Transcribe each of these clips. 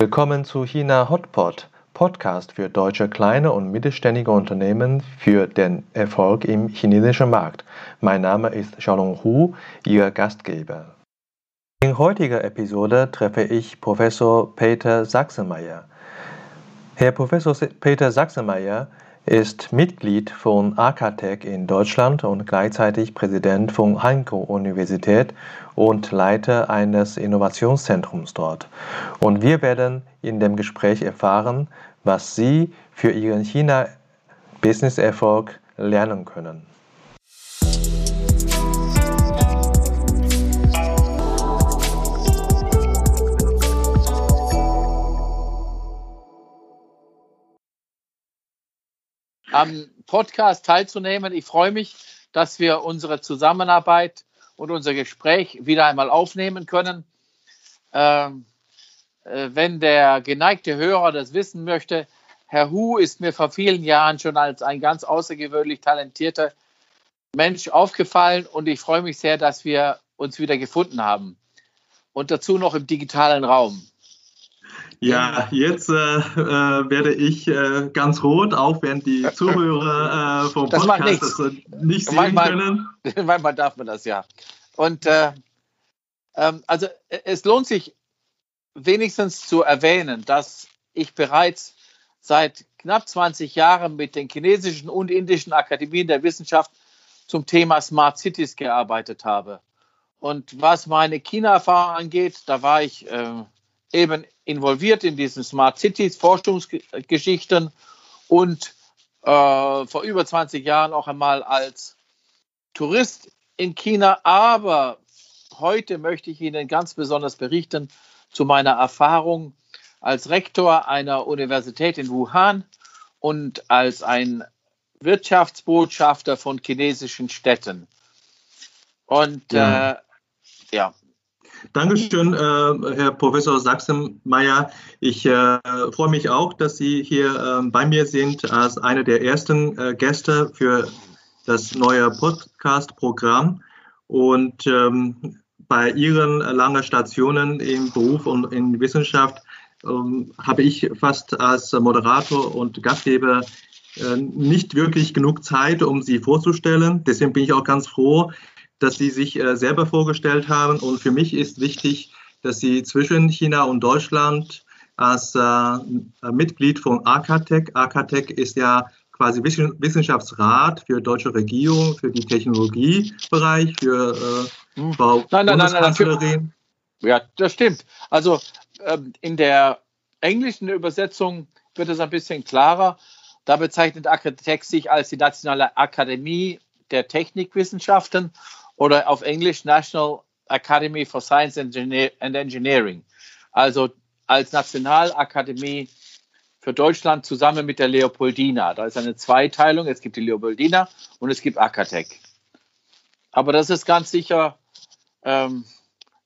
Willkommen zu China Hotpot, Podcast für deutsche kleine und mittelständige Unternehmen für den Erfolg im chinesischen Markt. Mein Name ist Xiaolong Hu, Ihr Gastgeber. In heutiger Episode treffe ich Professor Peter Sachsenmeier. Herr Professor Peter Sachsenmeier ist Mitglied von Akatech in Deutschland und gleichzeitig Präsident von Hanko Universität und Leiter eines Innovationszentrums dort. Und wir werden in dem Gespräch erfahren, was Sie für Ihren China-Business-Erfolg lernen können. Am Podcast teilzunehmen. Ich freue mich, dass wir unsere Zusammenarbeit und unser Gespräch wieder einmal aufnehmen können. Ähm, äh, wenn der geneigte Hörer das wissen möchte, Herr Hu ist mir vor vielen Jahren schon als ein ganz außergewöhnlich talentierter Mensch aufgefallen und ich freue mich sehr, dass wir uns wieder gefunden haben. Und dazu noch im digitalen Raum. Ja, jetzt äh, äh, werde ich äh, ganz rot, auch wenn die Zuhörer äh, vom das Podcast das nicht sehen manchmal, können. Manchmal darf man das ja. Und äh, ähm, also äh, es lohnt sich wenigstens zu erwähnen, dass ich bereits seit knapp 20 Jahren mit den chinesischen und indischen Akademien der Wissenschaft zum Thema Smart Cities gearbeitet habe. Und was meine China-Erfahrung angeht, da war ich eben involviert in diesen Smart Cities Forschungsgeschichten und äh, vor über 20 Jahren auch einmal als Tourist in China. Aber heute möchte ich Ihnen ganz besonders berichten zu meiner Erfahrung als Rektor einer Universität in Wuhan und als ein Wirtschaftsbotschafter von chinesischen Städten. Und ja, äh, ja Dankeschön, äh, Herr Professor Sachsenmeier. Ich äh, freue mich auch, dass Sie hier äh, bei mir sind als einer der ersten äh, Gäste für das neue Podcast-Programm. Und ähm, bei Ihren langen Stationen im Beruf und in Wissenschaft ähm, habe ich fast als Moderator und Gastgeber äh, nicht wirklich genug Zeit, um Sie vorzustellen. Deswegen bin ich auch ganz froh, dass Sie sich äh, selber vorgestellt haben. Und für mich ist wichtig, dass Sie zwischen China und Deutschland als äh, Mitglied von AKTEC, AKTEC ist ja quasi Wissenschaftsrat für deutsche Regierung, für die Technologiebereich, für äh, hm. Frau nein, nein, Bundeskanzlerin. Nein, ja, das stimmt. Also ähm, in der englischen Übersetzung wird es ein bisschen klarer. Da bezeichnet Akatec sich als die Nationale Akademie der Technikwissenschaften oder auf Englisch National Academy for Science and Engineering. Also als Nationalakademie für Deutschland zusammen mit der Leopoldina. Da ist eine Zweiteilung. Es gibt die Leopoldina und es gibt Akatec. Aber das ist ganz sicher ähm,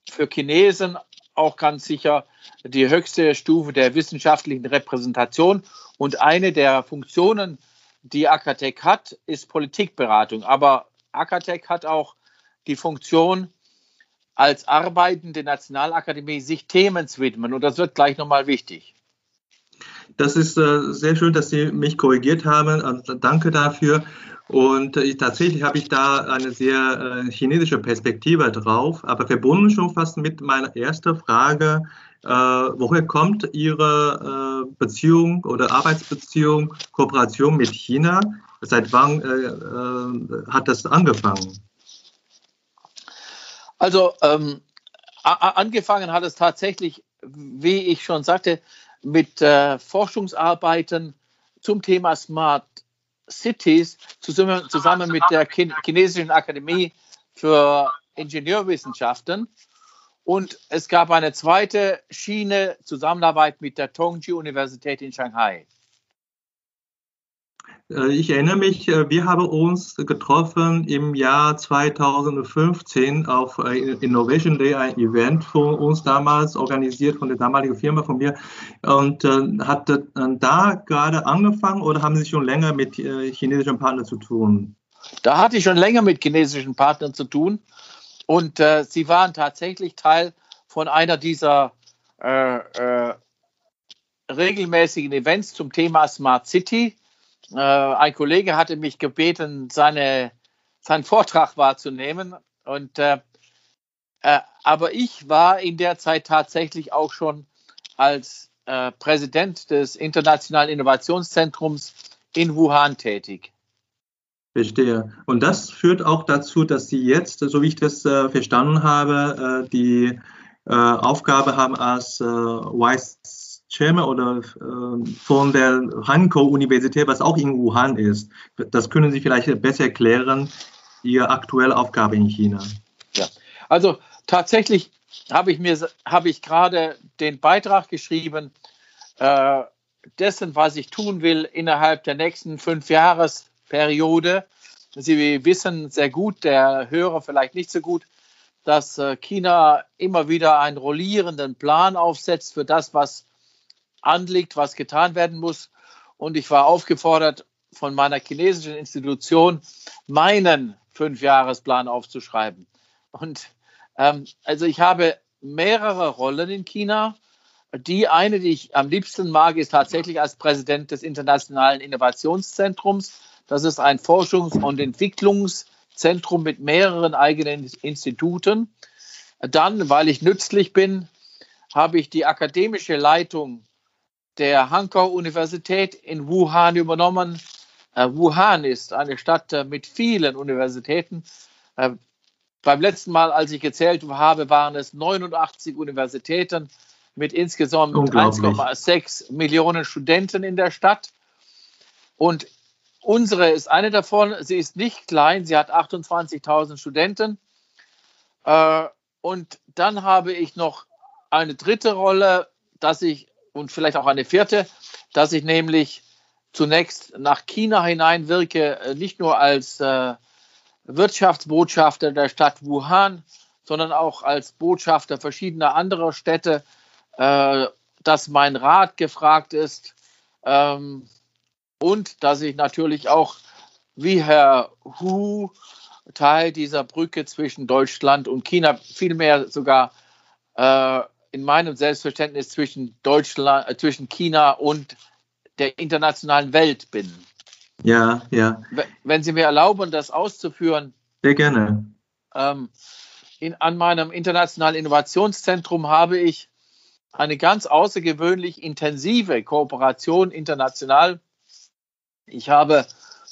für Chinesen auch ganz sicher die höchste Stufe der wissenschaftlichen Repräsentation. Und eine der Funktionen, die Akatec hat, ist Politikberatung. Aber Akatec hat auch die Funktion, als arbeitende Nationalakademie sich Themen zu widmen. Und das wird gleich nochmal wichtig. Das ist äh, sehr schön, dass Sie mich korrigiert haben. Also, danke dafür. Und äh, tatsächlich habe ich da eine sehr äh, chinesische Perspektive drauf, aber verbunden schon fast mit meiner ersten Frage. Woher kommt Ihre Beziehung oder Arbeitsbeziehung, Kooperation mit China? Seit wann hat das angefangen? Also ähm, angefangen hat es tatsächlich, wie ich schon sagte, mit äh, Forschungsarbeiten zum Thema Smart Cities zusammen, zusammen mit der Chinesischen Akademie für Ingenieurwissenschaften. Und es gab eine zweite Schiene, Zusammenarbeit mit der Tongji Universität in Shanghai. Äh, ich erinnere mich, äh, wir haben uns getroffen im Jahr 2015 auf äh, Innovation Day, ein Event von uns damals organisiert von der damaligen Firma von mir. Und hat da gerade angefangen oder haben Sie schon länger mit chinesischen Partnern zu tun? Da hatte ich schon länger mit chinesischen Partnern zu tun. Und äh, sie waren tatsächlich Teil von einer dieser äh, äh, regelmäßigen Events zum Thema Smart City. Äh, ein Kollege hatte mich gebeten, seine, seinen Vortrag wahrzunehmen. Und, äh, äh, aber ich war in der Zeit tatsächlich auch schon als äh, Präsident des Internationalen Innovationszentrums in Wuhan tätig. Verstehe. Und das führt auch dazu, dass Sie jetzt, so wie ich das äh, verstanden habe, äh, die äh, Aufgabe haben als äh, Vice Chairman oder äh, von der Hankou-Universität, was auch in Wuhan ist. Das können Sie vielleicht besser erklären, Ihre aktuelle Aufgabe in China. Ja, also tatsächlich habe ich mir habe ich gerade den Beitrag geschrieben äh, dessen, was ich tun will innerhalb der nächsten fünf Jahresperiode. Sie wissen sehr gut, der Hörer vielleicht nicht so gut, dass äh, China immer wieder einen rollierenden Plan aufsetzt für das, was anliegt, was getan werden muss. Und ich war aufgefordert, von meiner chinesischen Institution meinen Fünfjahresplan aufzuschreiben. Und ähm, also ich habe mehrere Rollen in China. Die eine, die ich am liebsten mag, ist tatsächlich als Präsident des Internationalen Innovationszentrums. Das ist ein Forschungs- und Entwicklungszentrum mit mehreren eigenen Instituten. Dann, weil ich nützlich bin, habe ich die akademische Leitung der Hankou-Universität in Wuhan übernommen. Äh, Wuhan ist eine Stadt äh, mit vielen Universitäten. Äh, beim letzten Mal, als ich gezählt habe, waren es 89 Universitäten mit insgesamt 1,6 Millionen Studenten in der Stadt. Und unsere ist eine davon. Sie ist nicht klein, sie hat 28.000 Studenten. Und dann habe ich noch eine dritte Rolle, dass ich und vielleicht auch eine vierte, dass ich nämlich zunächst nach China hineinwirke, äh, nicht nur als äh, Wirtschaftsbotschafter der Stadt Wuhan, sondern auch als Botschafter verschiedener anderer Städte, äh, dass mein Rat gefragt ist ähm, und dass ich natürlich auch wie Herr Hu Teil dieser Brücke zwischen Deutschland und China, vielmehr sogar äh, in meinem Selbstverständnis zwischen Deutschland, äh, zwischen China und der internationalen Welt bin. Ja, ja. Wenn Sie mir erlauben, das auszuführen. Sehr gerne. Ähm, in, an meinem internationalen Innovationszentrum habe ich eine ganz außergewöhnlich intensive Kooperation international. Ich habe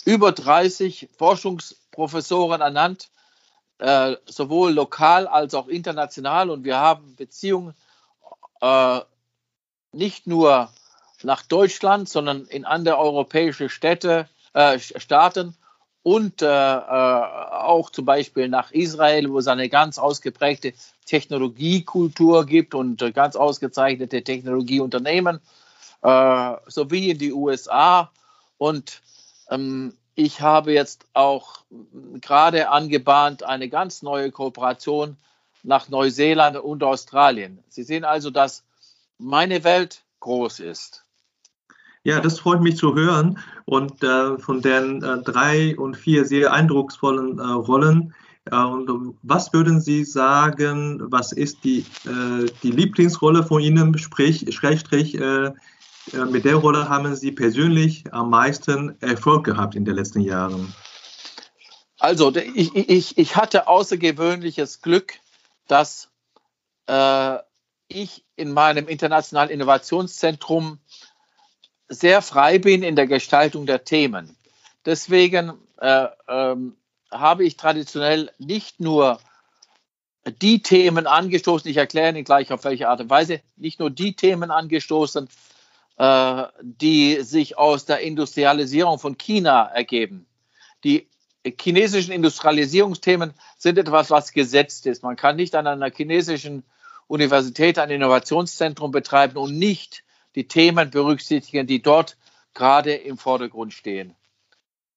über 30 Forschungsprofessoren ernannt, äh, sowohl lokal als auch international. Und wir haben Beziehungen äh, nicht nur nach Deutschland, sondern in andere europäische Städte, äh, Staaten und äh, äh, auch zum Beispiel nach Israel, wo es eine ganz ausgeprägte Technologiekultur gibt und äh, ganz ausgezeichnete Technologieunternehmen, sowie in die USA. Und ähm, ich habe jetzt auch gerade angebahnt eine ganz neue Kooperation nach Neuseeland und Australien. Sie sehen also, dass meine Welt groß ist. Ja, das freut mich zu hören. Und äh, von den äh, drei und vier sehr eindrucksvollen äh, Rollen, äh, und was würden Sie sagen, was ist die, äh, die Lieblingsrolle von Ihnen, sprich, Schrägstrich, äh, mit der Rolle haben Sie persönlich am meisten Erfolg gehabt in den letzten Jahren? Also, ich, ich, ich hatte außergewöhnliches Glück, dass äh, ich in meinem internationalen Innovationszentrum sehr frei bin in der Gestaltung der Themen. Deswegen äh, ähm, habe ich traditionell nicht nur die Themen angestoßen, ich erkläre Ihnen gleich auf welche Art und Weise, nicht nur die Themen angestoßen, äh, die sich aus der Industrialisierung von China ergeben. Die chinesischen Industrialisierungsthemen sind etwas, was gesetzt ist. Man kann nicht an einer chinesischen Universität ein Innovationszentrum betreiben und nicht die Themen berücksichtigen, die dort gerade im Vordergrund stehen.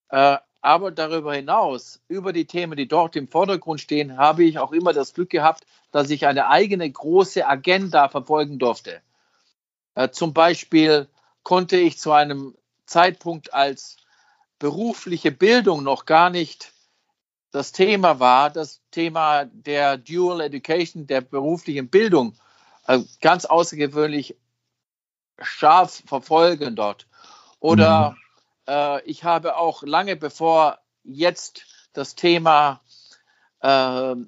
Äh, aber darüber hinaus, über die Themen, die dort im Vordergrund stehen, habe ich auch immer das Glück gehabt, dass ich eine eigene große Agenda verfolgen durfte. Äh, zum Beispiel konnte ich zu einem Zeitpunkt, als berufliche Bildung noch gar nicht das Thema war, das Thema der Dual Education, der beruflichen Bildung, äh, ganz außergewöhnlich scharf verfolgen dort. Oder mhm. äh, ich habe auch lange bevor jetzt das Thema äh,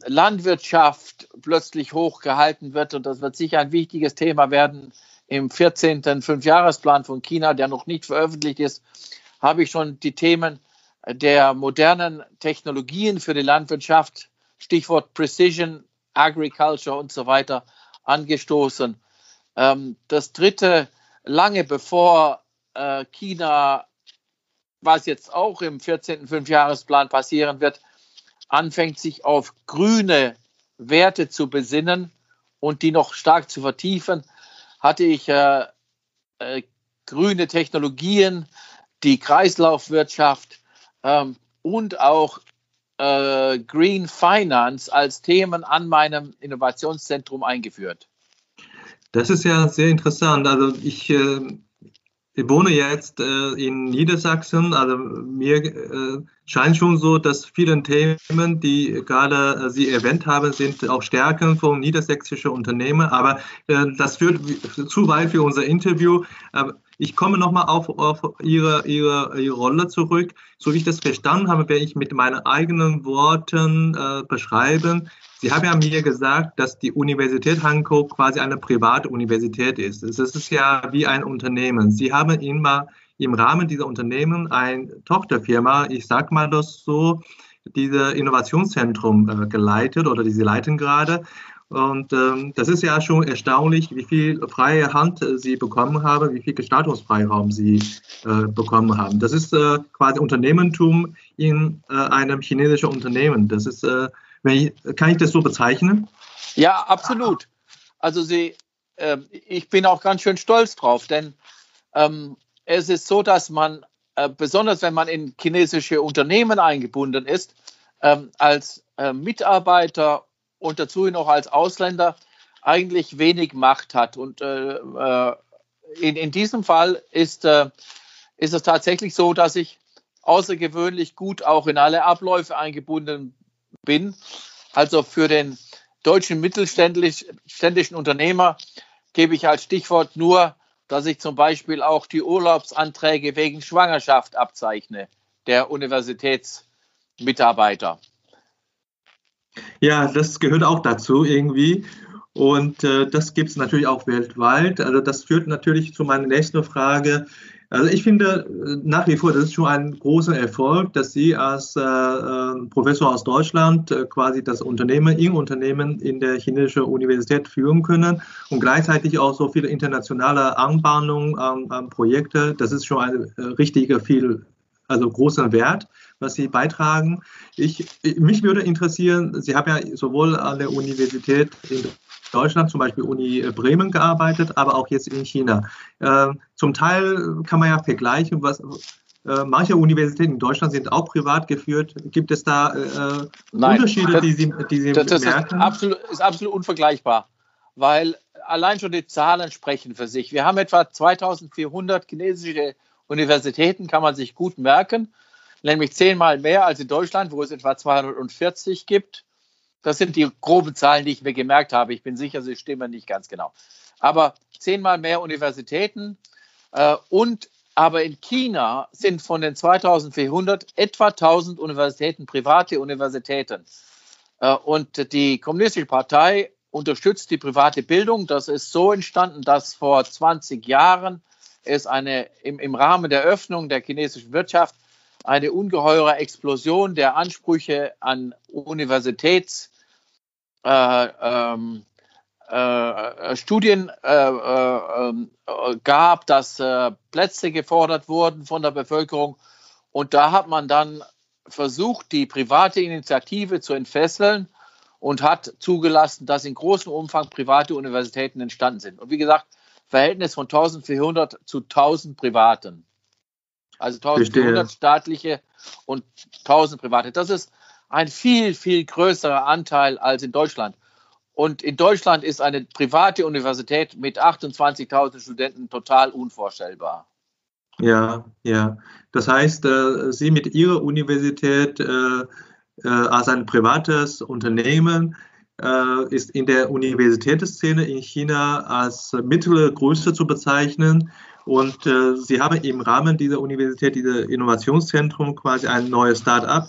Landwirtschaft plötzlich hochgehalten wird, und das wird sicher ein wichtiges Thema werden im 14. Fünfjahresplan von China, der noch nicht veröffentlicht ist, habe ich schon die Themen der modernen Technologien für die Landwirtschaft, Stichwort Precision Agriculture und so weiter, angestoßen. Ähm, das dritte, lange bevor äh, China, was jetzt auch im 14. Fünfjahresplan passieren wird, anfängt, sich auf grüne Werte zu besinnen und die noch stark zu vertiefen, hatte ich äh, äh, grüne Technologien, die Kreislaufwirtschaft ähm, und auch äh, Green Finance als Themen an meinem Innovationszentrum eingeführt. Das ist ja sehr interessant. Also ich, äh, ich wohne jetzt äh, in Niedersachsen. Also mir äh, scheint schon so, dass viele Themen, die gerade äh, Sie erwähnt haben, sind auch Stärken von niedersächsischen Unternehmen. Aber äh, das führt zu weit für unser Interview. Ich komme nochmal auf, auf ihre, ihre, ihre Rolle zurück. So wie ich das verstanden habe, werde ich mit meinen eigenen Worten äh, beschreiben. Sie haben ja mir gesagt, dass die Universität Hankook quasi eine private Universität ist. Es ist ja wie ein Unternehmen. Sie haben immer im Rahmen dieser Unternehmen eine Tochterfirma, ich sage mal das so, dieses Innovationszentrum äh, geleitet oder die sie leiten gerade. Und ähm, das ist ja schon erstaunlich, wie viel freie Hand äh, sie bekommen haben, wie viel Gestaltungsfreiraum sie äh, bekommen haben. Das ist äh, quasi Unternehmertum in äh, einem chinesischen Unternehmen. Das ist, ich, kann ich das so bezeichnen? Ja, absolut. Also sie, ähm, ich bin auch ganz schön stolz drauf, denn ähm, es ist so, dass man, äh, besonders wenn man in chinesische Unternehmen eingebunden ist, ähm, als Mitarbeiter und dazu noch als Ausländer eigentlich wenig Macht hat. Und äh, äh, in, in diesem Fall ist, äh, ist es tatsächlich so, dass ich außergewöhnlich gut auch in alle Abläufe eingebunden bin. Also für den deutschen mittelständischen Unternehmer gebe ich als Stichwort nur, dass ich zum Beispiel auch die Urlaubsanträge wegen Schwangerschaft abzeichne, der Universitätsmitarbeiter. Ja, das gehört auch dazu irgendwie. Und äh, das gibt es natürlich auch weltweit. Also das führt natürlich zu meiner nächsten Frage. Also ich finde äh, nach wie vor, das ist schon ein großer Erfolg, dass Sie als äh, äh, Professor aus Deutschland äh, quasi das Unternehmen, Ihr Unternehmen in der chinesischen Universität führen können und gleichzeitig auch so viele internationale Anbahnungen an, an Projekte. Das ist schon ein äh, richtiger viel, also großer Wert was Sie beitragen. Ich, mich würde interessieren, Sie haben ja sowohl an der Universität in Deutschland, zum Beispiel Uni Bremen gearbeitet, aber auch jetzt in China. Äh, zum Teil kann man ja vergleichen, was äh, manche Universitäten in Deutschland sind auch privat geführt. Gibt es da äh, Nein, Unterschiede, das, die Sie, die Sie das, das merken? Ist absolut, ist absolut unvergleichbar, weil allein schon die Zahlen sprechen für sich. Wir haben etwa 2400 chinesische Universitäten, kann man sich gut merken nämlich zehnmal mehr als in Deutschland, wo es etwa 240 gibt. Das sind die groben Zahlen, die ich mir gemerkt habe. Ich bin sicher, sie stimmen nicht ganz genau. Aber zehnmal mehr Universitäten äh, und aber in China sind von den 2400 etwa 1000 Universitäten private Universitäten. Äh, und die Kommunistische Partei unterstützt die private Bildung. Das ist so entstanden, dass vor 20 Jahren es eine, im, im Rahmen der Öffnung der chinesischen Wirtschaft eine ungeheure Explosion der Ansprüche an Universitätsstudien äh, ähm, äh, äh, äh, äh, gab, dass äh, Plätze gefordert wurden von der Bevölkerung. Und da hat man dann versucht, die private Initiative zu entfesseln und hat zugelassen, dass in großem Umfang private Universitäten entstanden sind. Und wie gesagt, Verhältnis von 1400 zu 1000 privaten. Also 1400 staatliche und 1000 private. Das ist ein viel, viel größerer Anteil als in Deutschland. Und in Deutschland ist eine private Universität mit 28.000 Studenten total unvorstellbar. Ja, ja. Das heißt, äh, Sie mit Ihrer Universität äh, äh, als ein privates Unternehmen ist in der Universitätsszene in China als mittlere Größe zu bezeichnen. Und äh, sie haben im Rahmen dieser Universität, dieser Innovationszentrum quasi ein neues Start-up,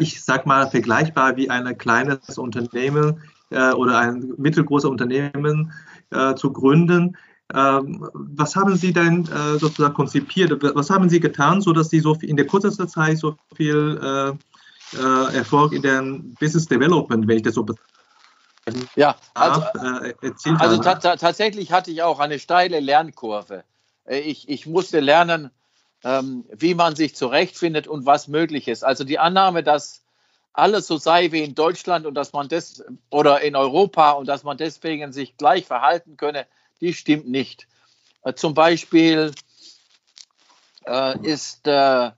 ich sag mal vergleichbar wie ein kleines Unternehmen äh, oder ein mittelgroßes Unternehmen äh, zu gründen. Ähm, was haben Sie denn äh, sozusagen konzipiert? Was haben Sie getan, sodass Sie so in der kurzen Zeit so viel äh, Erfolg in dem Business Development, wenn ich das so ja, also, äh, also tatsächlich hatte ich auch eine steile Lernkurve. Äh, ich, ich musste lernen, ähm, wie man sich zurechtfindet und was möglich ist. Also die Annahme, dass alles so sei wie in Deutschland und dass man das oder in Europa und dass man deswegen sich gleich verhalten könne, die stimmt nicht. Äh, zum Beispiel äh, ist äh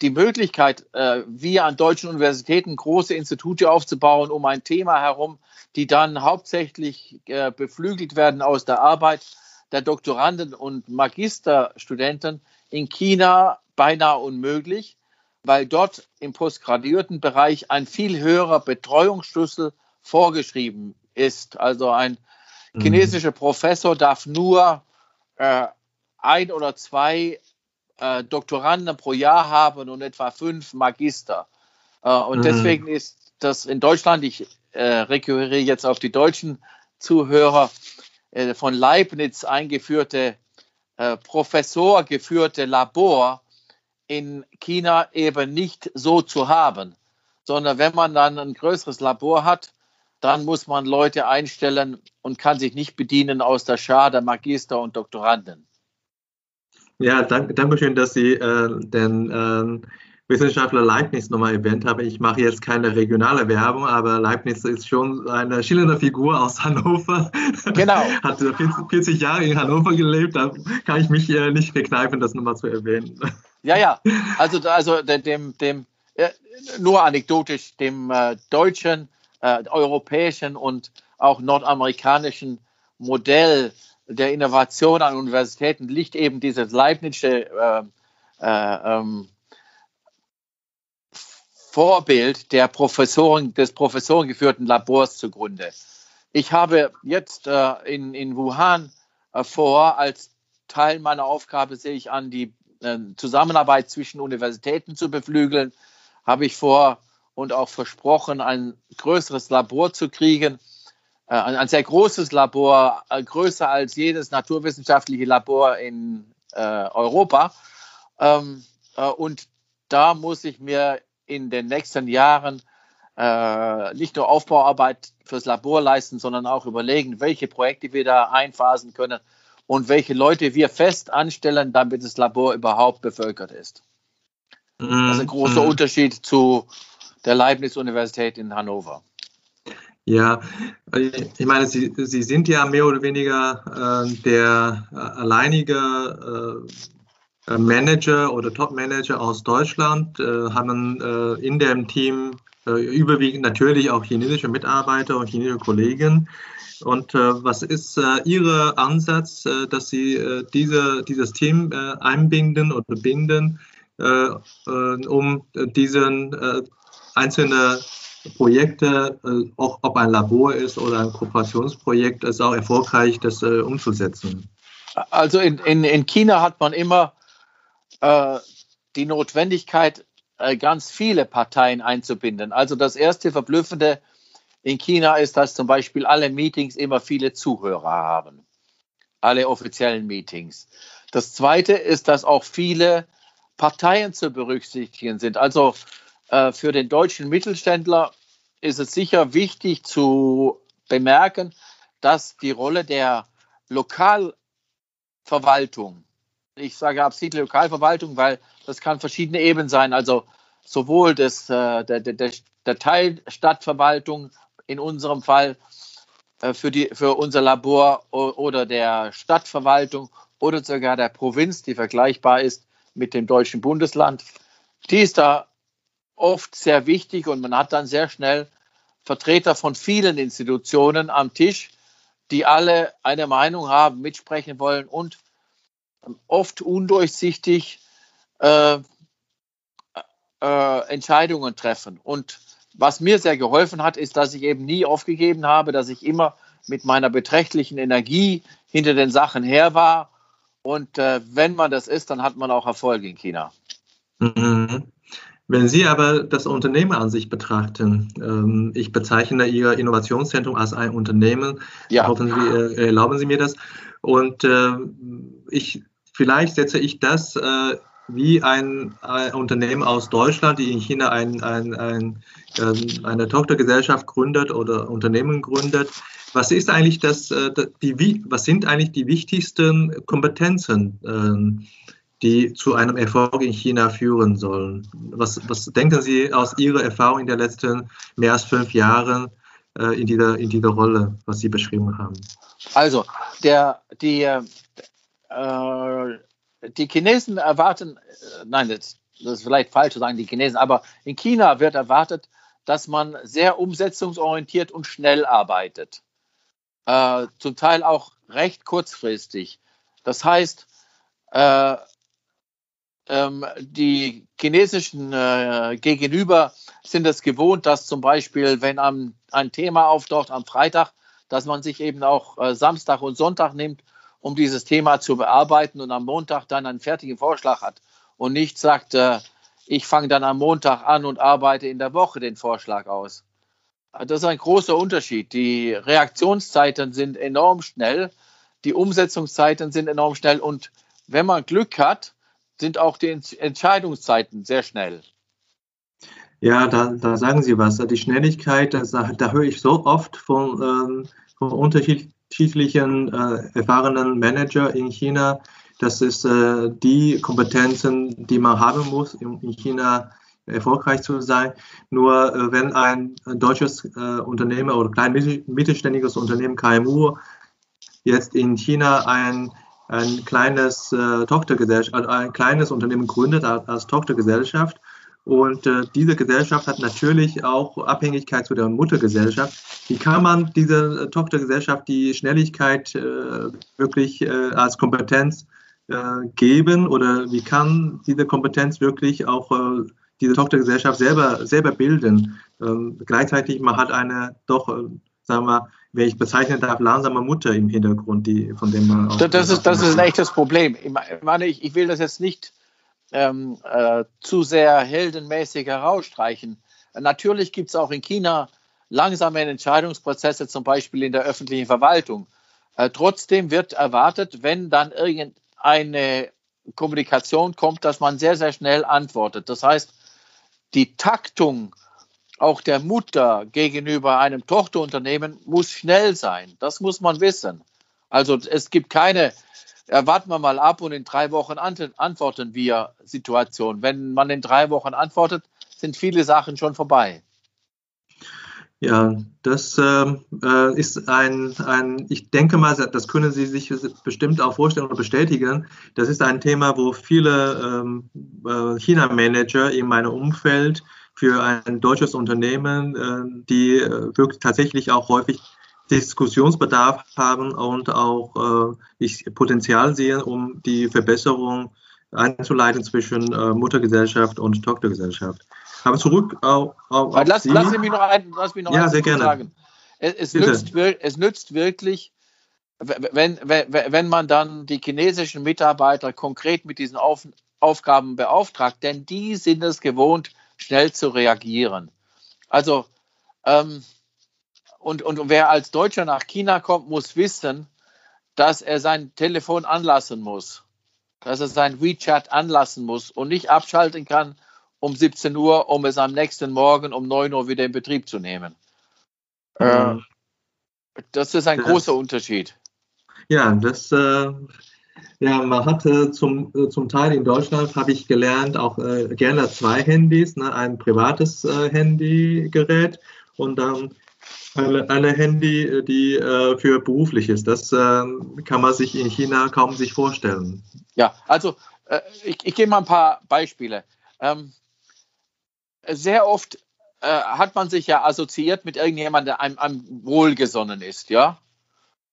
die Möglichkeit, äh, wie an deutschen Universitäten große Institute aufzubauen um ein Thema herum, die dann hauptsächlich äh, beflügelt werden aus der Arbeit der Doktoranden und Magisterstudenten in China beinahe unmöglich weil dort im postgraduierten Bereich ein viel höherer Betreuungsschlüssel vorgeschrieben ist. Also ein mhm. chinesischer Professor darf nur äh, ein oder zwei äh, Doktoranden pro Jahr haben und etwa fünf Magister. Äh, und mhm. deswegen ist das in Deutschland, ich äh, rekurriere jetzt auf die deutschen Zuhörer, äh, von Leibniz eingeführte äh, Professor geführte Labor in China eben nicht so zu haben, sondern wenn man dann ein größeres Labor hat, dann muss man Leute einstellen und kann sich nicht bedienen aus der Schar der Magister und Doktoranden. Ja, danke, danke schön, dass Sie äh, den äh, Wissenschaftler Leibniz nochmal erwähnt haben. Ich mache jetzt keine regionale Werbung, aber Leibniz ist schon eine schillernde Figur aus Hannover. Genau. Hat 40 Jahre in Hannover gelebt, da kann ich mich äh, nicht verkneifen, das nochmal zu erwähnen. Ja, ja. Also, also dem, dem, äh, nur anekdotisch, dem äh, deutschen, äh, europäischen und auch nordamerikanischen Modell der Innovation an Universitäten liegt eben dieses Leibnizsche äh, äh, ähm, Vorbild der Professoren, des professorengeführten Labors zugrunde. Ich habe jetzt äh, in, in Wuhan vor, als Teil meiner Aufgabe sehe ich an, die äh, Zusammenarbeit zwischen Universitäten zu beflügeln, habe ich vor und auch versprochen, ein größeres Labor zu kriegen. Äh, ein, sehr großes Labor, äh, größer als jedes naturwissenschaftliche Labor in Europa. Ähm, und da muss ich mir in den nächsten Jahren nicht nur Aufbauarbeit fürs Labor leisten, sondern auch überlegen, welche Projekte wir da einphasen können und welche Leute wir fest anstellen, damit das Labor überhaupt bevölkert ist. Das ist ein großer mhm. Unterschied zu der Leibniz-Universität in Hannover. Ja, ich meine, Sie, Sie sind ja mehr oder weniger äh, der äh, alleinige äh, Manager oder Top-Manager aus Deutschland, äh, haben äh, in dem Team äh, überwiegend natürlich auch chinesische Mitarbeiter und chinesische Kollegen. Und was ist Ihr Ansatz, dass Sie diese, dieses Team einbinden oder binden, um diesen einzelnen Projekte, auch ob ein Labor ist oder ein Kooperationsprojekt, ist auch erfolgreich, das umzusetzen? Also in, in, in China hat man immer die Notwendigkeit, ganz viele Parteien einzubinden. Also das erste Verblüffende in China ist, dass zum Beispiel alle Meetings immer viele Zuhörer haben. Alle offiziellen Meetings. Das zweite ist, dass auch viele Parteien zu berücksichtigen sind. Also äh, für den deutschen Mittelständler ist es sicher wichtig zu bemerken, dass die Rolle der Lokalverwaltung, ich sage absichtlich Lokalverwaltung, weil das kann verschiedene Ebenen sein, also sowohl des, äh, der, der, der Teilstadtverwaltung in unserem Fall äh, für, die, für unser Labor oder der Stadtverwaltung oder sogar der Provinz, die vergleichbar ist mit dem deutschen Bundesland. Die ist da oft sehr wichtig und man hat dann sehr schnell Vertreter von vielen Institutionen am Tisch, die alle eine Meinung haben, mitsprechen wollen und oft undurchsichtig äh, äh, Entscheidungen treffen. Und was mir sehr geholfen hat, ist, dass ich eben nie aufgegeben habe, dass ich immer mit meiner beträchtlichen Energie hinter den Sachen her war. Und äh, wenn man das ist, dann hat man auch Erfolg in China. Mhm. Wenn Sie aber das Unternehmen an sich betrachten, ähm, ich bezeichne Ihr Innovationszentrum als ein Unternehmen, ja. Hoffen Sie, äh, erlauben Sie mir das. Und äh, ich, vielleicht setze ich das äh, wie ein, ein, Unternehmen aus Deutschland, die in China ein, ein, ähm, eine Tochtergesellschaft gründet oder Unternehmen gründet. Was ist eigentlich das, äh, die, was sind eigentlich die wichtigsten Kompetenzen, ähm, die zu einem Erfolg in China führen sollen? Was, was denken Sie aus Ihrer Erfahrung in den letzten mehr als fünf Jahren äh, in, dieser, in dieser Rolle, was Sie beschrieben haben? Also, der, die, äh, die Chinesen erwarten, äh, nein, das, das ist vielleicht falsch zu sagen, die Chinesen, aber in China wird erwartet, dass man sehr umsetzungsorientiert und schnell arbeitet. Äh, zum Teil auch recht kurzfristig. Das heißt, äh, ähm, die chinesischen äh, Gegenüber sind es gewohnt, dass zum Beispiel, wenn am, ein Thema auftaucht am Freitag, dass man sich eben auch äh, Samstag und Sonntag nimmt, um dieses Thema zu bearbeiten und am Montag dann einen fertigen Vorschlag hat und nicht sagt, äh, ich fange dann am Montag an und arbeite in der Woche den Vorschlag aus. Das ist ein großer Unterschied. Die Reaktionszeiten sind enorm schnell, die Umsetzungszeiten sind enorm schnell und wenn man Glück hat, sind auch die Entscheidungszeiten sehr schnell. Ja, da, da sagen Sie was. Die Schnelligkeit, das, da höre ich so oft von, ähm, von unterschiedlichen äh, erfahrenen Manager in China. Das ist äh, die Kompetenzen, die man haben muss, in, in China erfolgreich zu sein. Nur äh, wenn ein, ein deutsches äh, Unternehmen oder klein mittelständiges Unternehmen KMU jetzt in China ein ein kleines äh, Tochtergesellschaft, also ein kleines Unternehmen gründet als, als Tochtergesellschaft. Und äh, diese Gesellschaft hat natürlich auch Abhängigkeit zu der Muttergesellschaft. Wie kann man dieser Tochtergesellschaft die Schnelligkeit äh, wirklich äh, als Kompetenz äh, geben oder wie kann diese Kompetenz wirklich auch äh, diese Tochtergesellschaft selber, selber bilden? Ähm, gleichzeitig man hat eine doch, sagen wir, wenn ich bezeichnen darf, langsame Mutter im Hintergrund, die, von dem man auch. Das, ist, das ist ein echtes Problem. Ich meine, ich, ich will das jetzt nicht ähm, äh, zu sehr heldenmäßig herausstreichen. Natürlich gibt es auch in China langsame Entscheidungsprozesse, zum Beispiel in der öffentlichen Verwaltung. Äh, trotzdem wird erwartet, wenn dann irgendeine Kommunikation kommt, dass man sehr, sehr schnell antwortet. Das heißt, die Taktung auch der Mutter gegenüber einem Tochterunternehmen muss schnell sein. Das muss man wissen. Also es gibt keine, ja, warten wir mal ab und in drei Wochen antworten wir Situation. Wenn man in drei Wochen antwortet, sind viele Sachen schon vorbei. Ja, das ähm, äh, ist ein, ein, ich denke mal, das können Sie sich bestimmt auch vorstellen oder bestätigen. Das ist ein Thema, wo viele ähm, äh, China-Manager in meinem Umfeld für ein deutsches Unternehmen, äh, die äh, wirklich tatsächlich auch häufig Diskussionsbedarf haben und auch äh, ich Potenzial sehen, um die Verbesserung einzuleiten zwischen Muttergesellschaft und Tochtergesellschaft. Aber zurück auf, auf lass, lass mich noch, ein, lass mich noch ja, sehr gerne. sagen. Es, es nützt, es nützt wirklich, wenn, wenn, wenn man dann die chinesischen Mitarbeiter konkret mit diesen Auf, Aufgaben beauftragt, denn die sind es gewohnt, schnell zu reagieren. Also, ähm, und, und wer als Deutscher nach China kommt, muss wissen, dass er sein Telefon anlassen muss, dass er sein WeChat anlassen muss und nicht abschalten kann um 17 Uhr, um es am nächsten Morgen um 9 Uhr wieder in Betrieb zu nehmen. Mhm. Äh, das ist ein das, großer Unterschied. Ja, das äh, ja, man hatte zum, äh, zum Teil in Deutschland, habe ich gelernt, auch äh, gerne zwei Handys, ne? ein privates äh, Handygerät und dann eine, eine Handy, äh, die äh, für beruflich ist. Das äh, kann man sich in China kaum sich vorstellen. Ja, also ich, ich gebe mal ein paar Beispiele. Ähm, sehr oft hat man sich ja assoziiert mit irgendjemandem, der einem, einem wohlgesonnen ist, ja.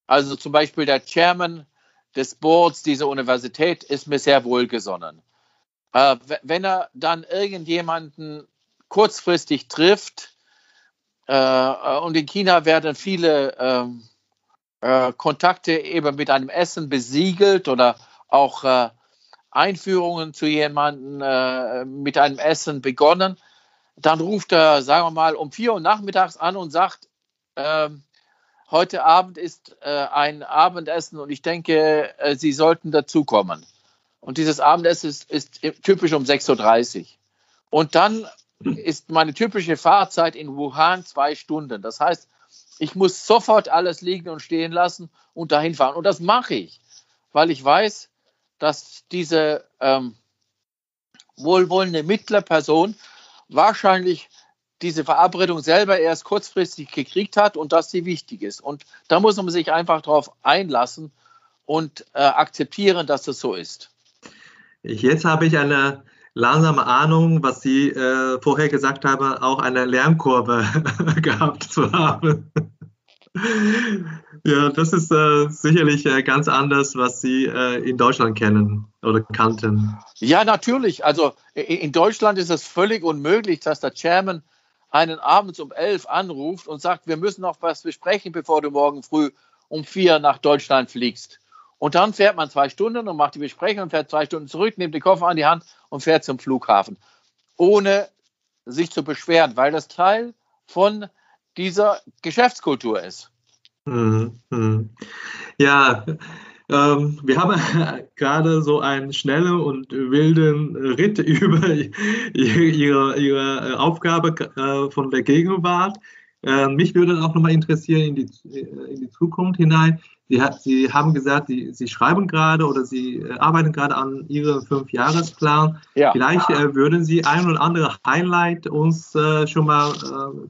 Also zum Beispiel der Chairman des Boards dieser Universität ist mir sehr wohlgesonnen. Äh, wenn er dann irgendjemanden kurzfristig trifft, Äh, und in China werden viele ähm, äh, Kontakte eben mit einem Essen besiegelt oder auch äh, Einführungen zu jemandem äh, mit einem Essen begonnen. Dann ruft er, sagen wir mal, um vier Uhr nachmittags an und sagt, ähm, heute Abend ist äh, ein Abendessen und ich denke, äh, Sie sollten dazukommen. Und dieses Abendessen ist, ist typisch um 6.30 Uhr. Und dann ist meine typische Fahrzeit in Wuhan zwei Stunden. Das heißt, ich muss sofort alles liegen und stehen lassen und dahin fahren. Und das mache ich, weil ich weiß, dass diese ähm, wohlwollende Mittlerperson wahrscheinlich diese Verabredung selber erst kurzfristig gekriegt hat und dass sie wichtig ist. Und da muss man sich einfach darauf einlassen und äh, akzeptieren, dass das so ist. Jetzt habe ich eine langsame Ahnung, was Sie äh, vorher gesagt haben, auch eine Lernkurve gehabt zu haben. ja, das ist äh, sicherlich äh, ganz anders, was Sie äh, in Deutschland kennen oder kannten. Ja, natürlich. Also in Deutschland ist es völlig unmöglich, dass der Chairman einen abends um elf anruft und sagt, wir müssen noch was besprechen, bevor du morgen früh um vier nach Deutschland fliegst. Und dann fährt man zwei Stunden und macht die Besprechung und fährt zwei Stunden zurück, nimmt die Koffer an die Hand und fährt zum Flughafen, ohne sich zu beschweren, weil das Teil von dieser Geschäftskultur ist. Mhm, mhm. Ja, ähm, wir haben gerade so einen schnellen und wilden Ritt über ihre, ihre Aufgabe äh, von der Gegenwart. Äh, mich würde auch nochmal interessieren in die, äh, in die Zukunft hinein. Sie, hat, Sie haben gesagt, Sie, Sie schreiben gerade oder Sie äh, arbeiten gerade an Ihrem Fünfjahresplan. Ja. Vielleicht äh, würden Sie ein oder andere Highlight uns äh, schon mal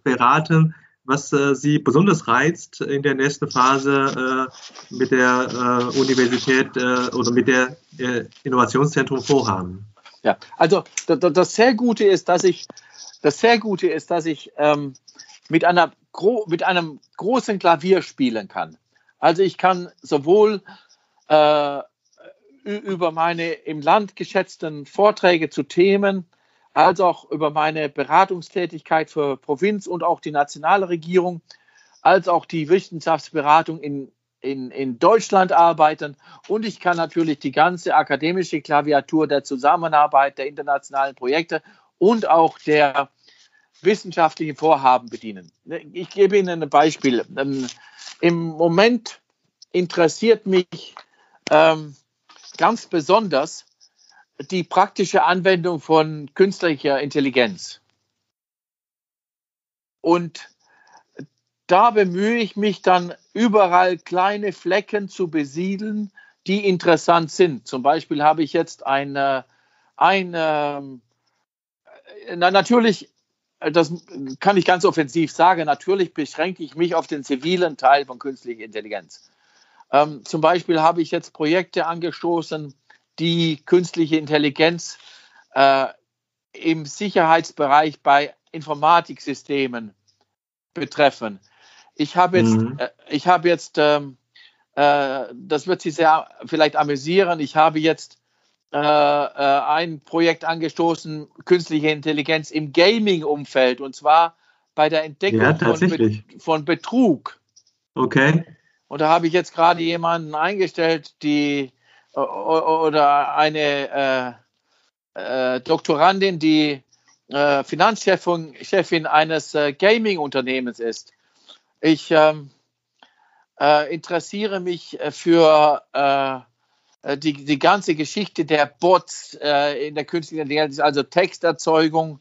beraten, was äh, Sie besonders reizt in der nächsten Phase äh, mit der äh, Universität äh, oder mit der äh, Innovationszentrum vorhaben? Ja, also das, sehr Gute ist, dass ich das sehr Gute ist, dass ich ähm, mit, einer mit einem großen Klavier spielen kann. Also ich kann sowohl äh, über meine im Land geschätzten Vorträge zu Themen als auch über meine Beratungstätigkeit für Provinz und auch die nationale Regierung, als auch die Wissenschaftsberatung in, in, in Deutschland arbeiten. Und ich kann natürlich die ganze akademische Klaviatur der Zusammenarbeit, der internationalen Projekte und auch der wissenschaftlichen Vorhaben bedienen. Ich gebe Ihnen ein Beispiel. Ähm, Im Moment interessiert mich ähm, ganz besonders die praktische Anwendung von künstlicher Intelligenz. Und da bemühe ich mich dann überall kleine Flecken zu besiedeln, die interessant sind. Zum Beispiel habe ich jetzt eine, eine na, natürlich, das kann ich ganz offensiv sagen, natürlich beschränke ich mich auf den zivilen Teil von künstlicher Intelligenz. Ähm, zum Beispiel habe ich jetzt Projekte angestoßen, die künstliche Intelligenz äh, im Sicherheitsbereich bei Informatiksystemen betreffen. Ich habe jetzt, mhm. äh, ich habe jetzt, ähm, äh, das wird Sie sehr vielleicht amüsieren. Ich habe jetzt äh, äh, ein Projekt angestoßen, künstliche Intelligenz im Gaming-Umfeld und zwar bei der Entdeckung ja, von, Be von Betrug. Okay. Und da habe ich jetzt gerade jemanden eingestellt, die oder eine äh, äh, Doktorandin, die äh, Finanzchefin Chefin eines äh, Gaming-Unternehmens ist. Ich ähm, äh, interessiere mich äh, für die, die ganze Geschichte der Bots in der künstlichen Intelligenz, also Texterzeugung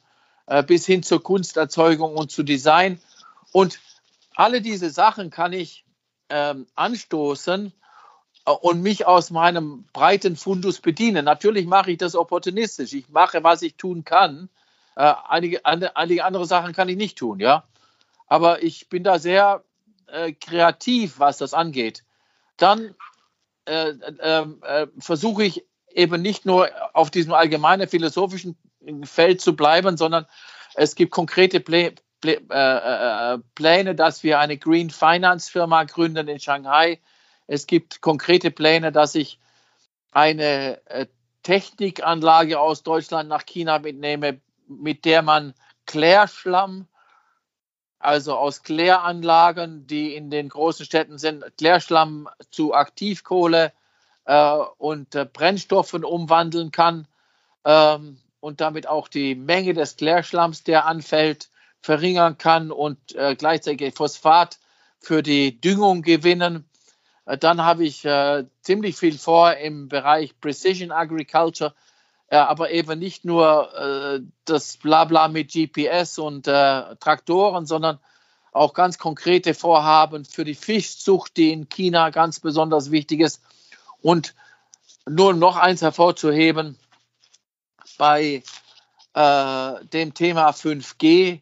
bis hin zur Kunsterzeugung und zu Design. Und alle diese Sachen kann ich ähm, anstoßen und mich aus meinem breiten Fundus bedienen. Natürlich mache ich das opportunistisch. Ich mache, was ich tun kann. Äh, einige, einige andere Sachen kann ich nicht tun, ja. Aber ich bin da sehr äh, kreativ, was das angeht. Dann äh, ähm, äh versuche ich eben nicht nur auf diesem allgemeinen philosophischen Feld zu bleiben, sondern es gibt konkrete Plä Plä äh, äh, Pläne, dass wir eine Green Finance Firma gründen in Shanghai es gibt konkrete Pläne, dass ich eine äh, Technikanlage aus Deutschland nach China mitnehme, mit der man Klärschlamm also aus Kläranlagen, die in den großen Städten sind, Klärschlamm zu Aktivkohle äh, und äh, Brennstoffen umwandeln kann ähm, und damit auch die Menge des Klärschlamms, der anfällt, verringern kann und äh, gleichzeitig Phosphat für die Düngung gewinnen. Äh, dann habe ich äh, ziemlich viel vor im Bereich Precision Agriculture, äh, aber eben nicht nur äh, das Blabla mit GPS und äh, Traktoren, sondern auch ganz konkrete Vorhaben für die Fischzucht, die in China ganz besonders wichtig ist. Und nur noch eins hervorzuheben, bei äh, dem Thema 5G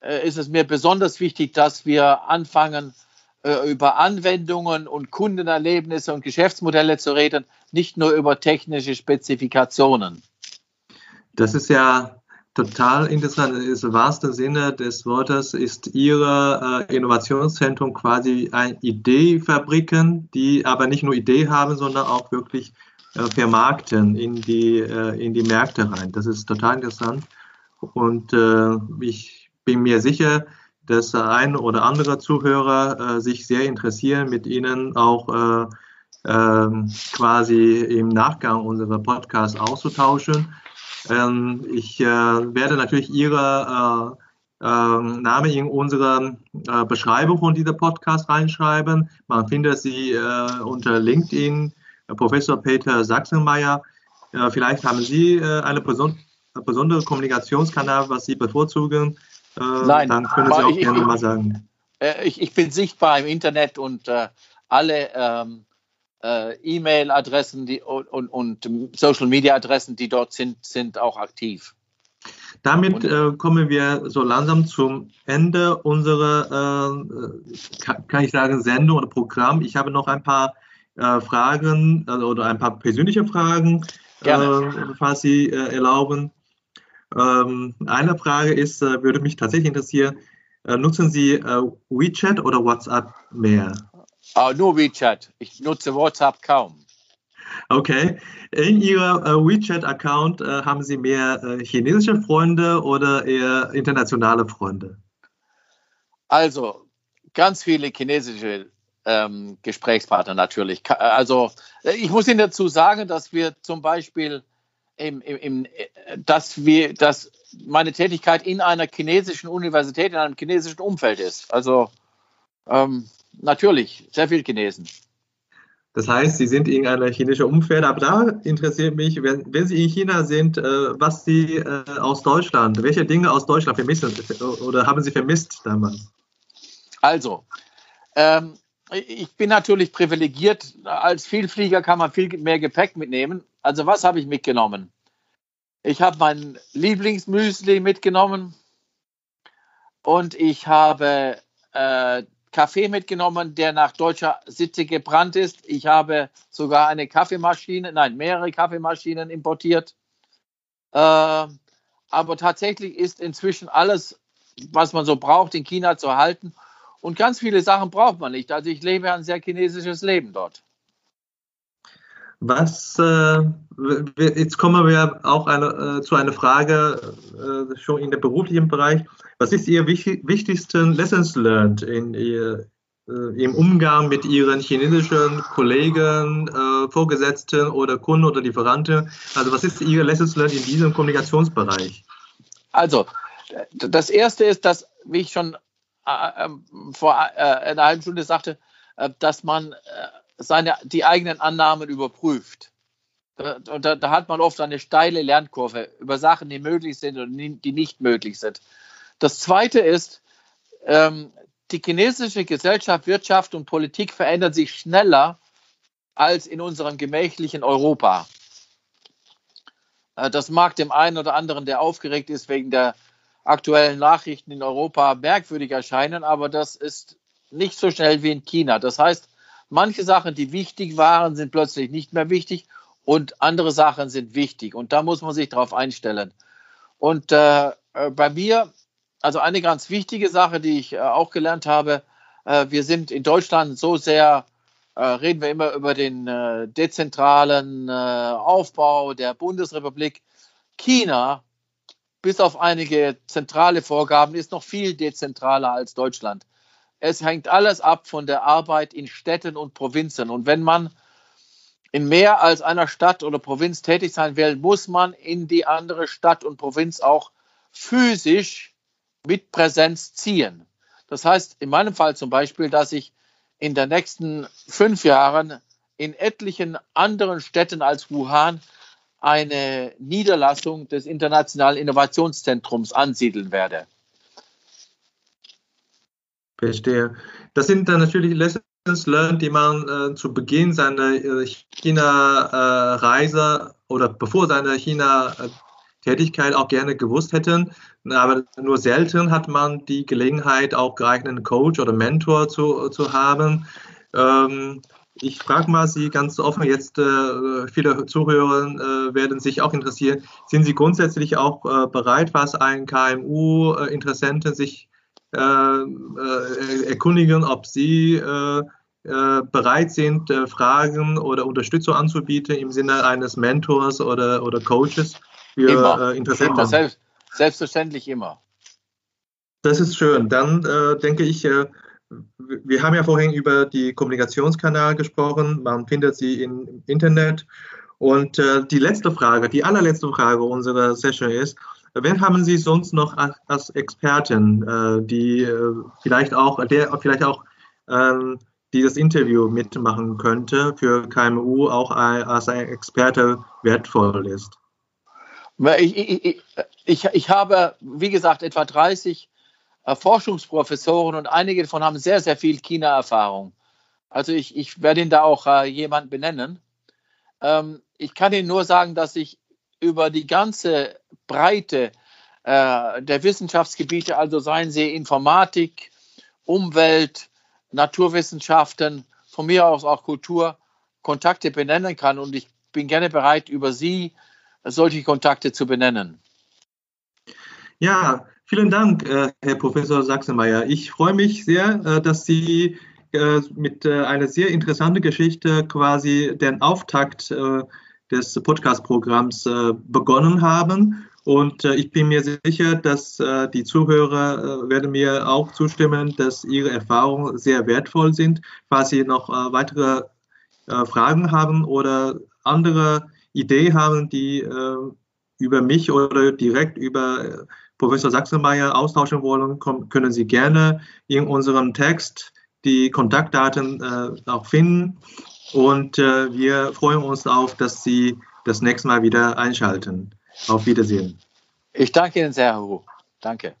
äh, ist es mir besonders wichtig, dass wir anfangen, über Anwendungen und Kundenerlebnisse und Geschäftsmodelle zu reden, nicht nur über technische Spezifikationen. Das ist ja total interessant. Im wahrsten Sinne des Wortes ist Ihr äh, Innovationszentrum quasi ein Ideefabriken, die aber nicht nur Idee haben, sondern auch wirklich äh, vermarkten in die, äh, in die Märkte rein. Das ist total interessant. Und äh, ich bin mir sicher, dass ein oder andere Zuhörer äh, sich sehr interessieren, mit Ihnen auch äh, äh, quasi im Nachgang unserer Podcasts auszutauschen. Ähm, ich äh, werde natürlich Ihre äh, ähm, Name in unsere äh, Beschreibung von dieser Podcast reinschreiben. Man findet sie unter LinkedIn, Professor Peter Sachsenmeier. vielleicht haben Sie eine besondere Kommunikationskanal, was Sie bevorzugen äh, Nein, dann können Sie auch ich, gerne ich, mal sagen. Äh, ich, ich, bin sichtbar im Internet und äh, alle ähm, äh, E-Mail-Adressen und, und, Social-Media-Adressen, die dort sind, sind auch aktiv. Damit äh, kommen wir so langsam zum Ende unserer, äh, kann, kann, ich sagen, Sendung oder Programm. Ich habe noch ein paar äh, Fragen also, oder ein paar persönliche Fragen, äh, falls Sie äh, erlauben. Ähm, eine Frage ist, äh, würde mich tatsächlich interessieren, äh, nutzen Sie äh, WeChat oder WhatsApp mehr? Uh, nur WeChat. Ich nutze WhatsApp kaum. Okay. In Ihrem WeChat-Account haben Sie mehr chinesische Freunde oder eher internationale Freunde? Also, ganz viele chinesische ähm, Gesprächspartner natürlich. Also, ich muss Ihnen dazu sagen, dass wir zum Beispiel im, im, dass, wir, dass meine Tätigkeit in einer chinesischen Universität, in einem chinesischen Umfeld ist. Also ähm, natürlich, sehr viel Chinesen. Das heißt, Sie sind in einem chinesischen Umfeld, aber da interessiert mich, wenn, wenn Sie in China sind, äh, was Sie äh, aus Deutschland, welche Dinge aus Deutschland vermissen oder haben Sie vermisst damals? Also, ähm, ich bin natürlich privilegiert. Als Vielflieger kann man viel mehr Gepäck mitnehmen. Also was habe ich mitgenommen? Ich habe mein Lieblingsmüsli mitgenommen und ich habe äh, Kaffee mitgenommen, der nach deutscher Sitte gebrannt ist. Ich habe sogar eine Kaffeemaschine, nein, mehrere Kaffeemaschinen importiert. Äh, aber tatsächlich ist inzwischen alles, was man so braucht, in China zu halten. Und ganz viele Sachen braucht man nicht. Also ich lebe ein sehr chinesisches Leben dort. Was, äh, jetzt kommen wir auch eine, äh, zu einer Frage äh, schon in dem beruflichen Bereich. Was ist Ihr wichtig, wichtigsten Lessons learned in ihr, äh, im Umgang mit Ihren chinesischen Kollegen, äh, Vorgesetzten oder Kunden oder Lieferanten? Also was ist Ihr Lessons learned in diesem Kommunikationsbereich? Also das Erste ist, dass, wie ich schon äh, vor einer halben Stunde sagte, dass man seine, die eigenen Annahmen überprüft. Und da, da, hat man oft eine steile Lernkurve über Sachen, die möglich sind und die nicht möglich sind. Das Zweite ist, ähm, die chinesische Gesellschaft, Wirtschaft und Politik verändern sich schneller als in unserem gemächlichen Europa. Äh, das mag dem einen oder anderen, der aufgeregt ist wegen der aktuellen Nachrichten in Europa, merkwürdig erscheinen, aber das ist nicht so schnell wie in China. Das heißt, manche Sachen, die wichtig waren, sind plötzlich nicht mehr wichtig und andere Sachen sind wichtig. Und da muss man sich darauf einstellen. Und äh, äh, bei mir, also eine ganz wichtige Sache, die ich äh, auch gelernt habe, äh, wir sind in Deutschland so sehr, äh, reden wir immer über den äh, dezentralen Aufbau der Bundesrepublik. China bis auf einige zentrale Vorgaben, ist noch viel dezentraler als Deutschland. Es hängt alles ab von der Arbeit in Städten und Provinzen. Und wenn man in mehr als einer Stadt oder Provinz tätig sein will, muss man in die andere Stadt und Provinz auch physisch mit Präsenz ziehen. Das heißt, in meinem Fall zum Beispiel, dass ich in den nächsten fünf Jahren in etlichen anderen Städten als Wuhan eine Niederlassung des Internationalen Innovationszentrums ansiedeln werde. Verstehe. Das sind dann natürlich Lessons learned, die man äh, zu Beginn seiner äh, China-Reise äh, oder bevor seiner China-Tätigkeit auch gerne gewusst hätten. Aber nur selten hat man die Gelegenheit, auch geeigneten Coach oder Mentor zu, zu haben. Ähm, ich frage mal Sie ganz offen, jetzt äh, viele Zuhörer äh, werden sich auch interessieren. Sind Sie grundsätzlich auch äh, bereit, was ein KMU-Interessenten sich äh, äh, erkundigen, ob Sie äh, bereit sind, Fragen oder Unterstützung anzubieten im Sinne eines Mentors oder, oder Coaches für immer. Interessenten? Selbst, selbstverständlich immer. Das ist schön. Dann denke ich, wir haben ja vorhin über die Kommunikationskanäle gesprochen. Man findet sie im Internet. Und äh, die letzte Frage, die allerletzte Frage unserer Session ist, wen haben Sie sonst noch als Experten, äh, die äh, vielleicht auch, der vielleicht auch ähm, dieses Interview mitmachen könnte, für KMU auch als ein Experte wertvoll ist? Ich, ich, ich, ich habe, wie gesagt, etwa 30 äh, Forschungsprofessoren und einige davon haben sehr, sehr viel China-Erfahrung. Also ich, ich werde Ihnen da auch jemanden benennen. Ähm, ich kann Ihnen nur sagen, dass ich über die ganze Breite äh, der Wissenschaftsgebiete, also seien sie Informatik, Umwelt, Naturwissenschaften, von mir aus auch Kultur, Kontakte benennen kann. Und ich bin gerne bereit, über Sie solche Kontakte zu benennen. Ja, Vielen Dank, äh, Herr Professor Sachsenmeier. Ich freue mich sehr, äh, dass Sie äh, mit einer sehr interessanten Geschichte quasi den Auftakt des Podcast-Programms begonnen haben. Und ich bin mir sicher, dass die Zuhörer werden mir auch zustimmen, dass Ihre Erfahrungen sehr wertvoll sind. Falls Sie noch weitere Fragen haben oder andere Ideen haben, die über mich oder direkt über Professor Sachsenmeier austauschen wollen, können Sie gerne in unserem Text die Kontaktdaten äh, auch finden. Und äh, wir freuen uns auf, dass Sie das nächste Mal wieder einschalten. Auf Wiedersehen. Ich danke Ihnen sehr, Herr Hu. Danke.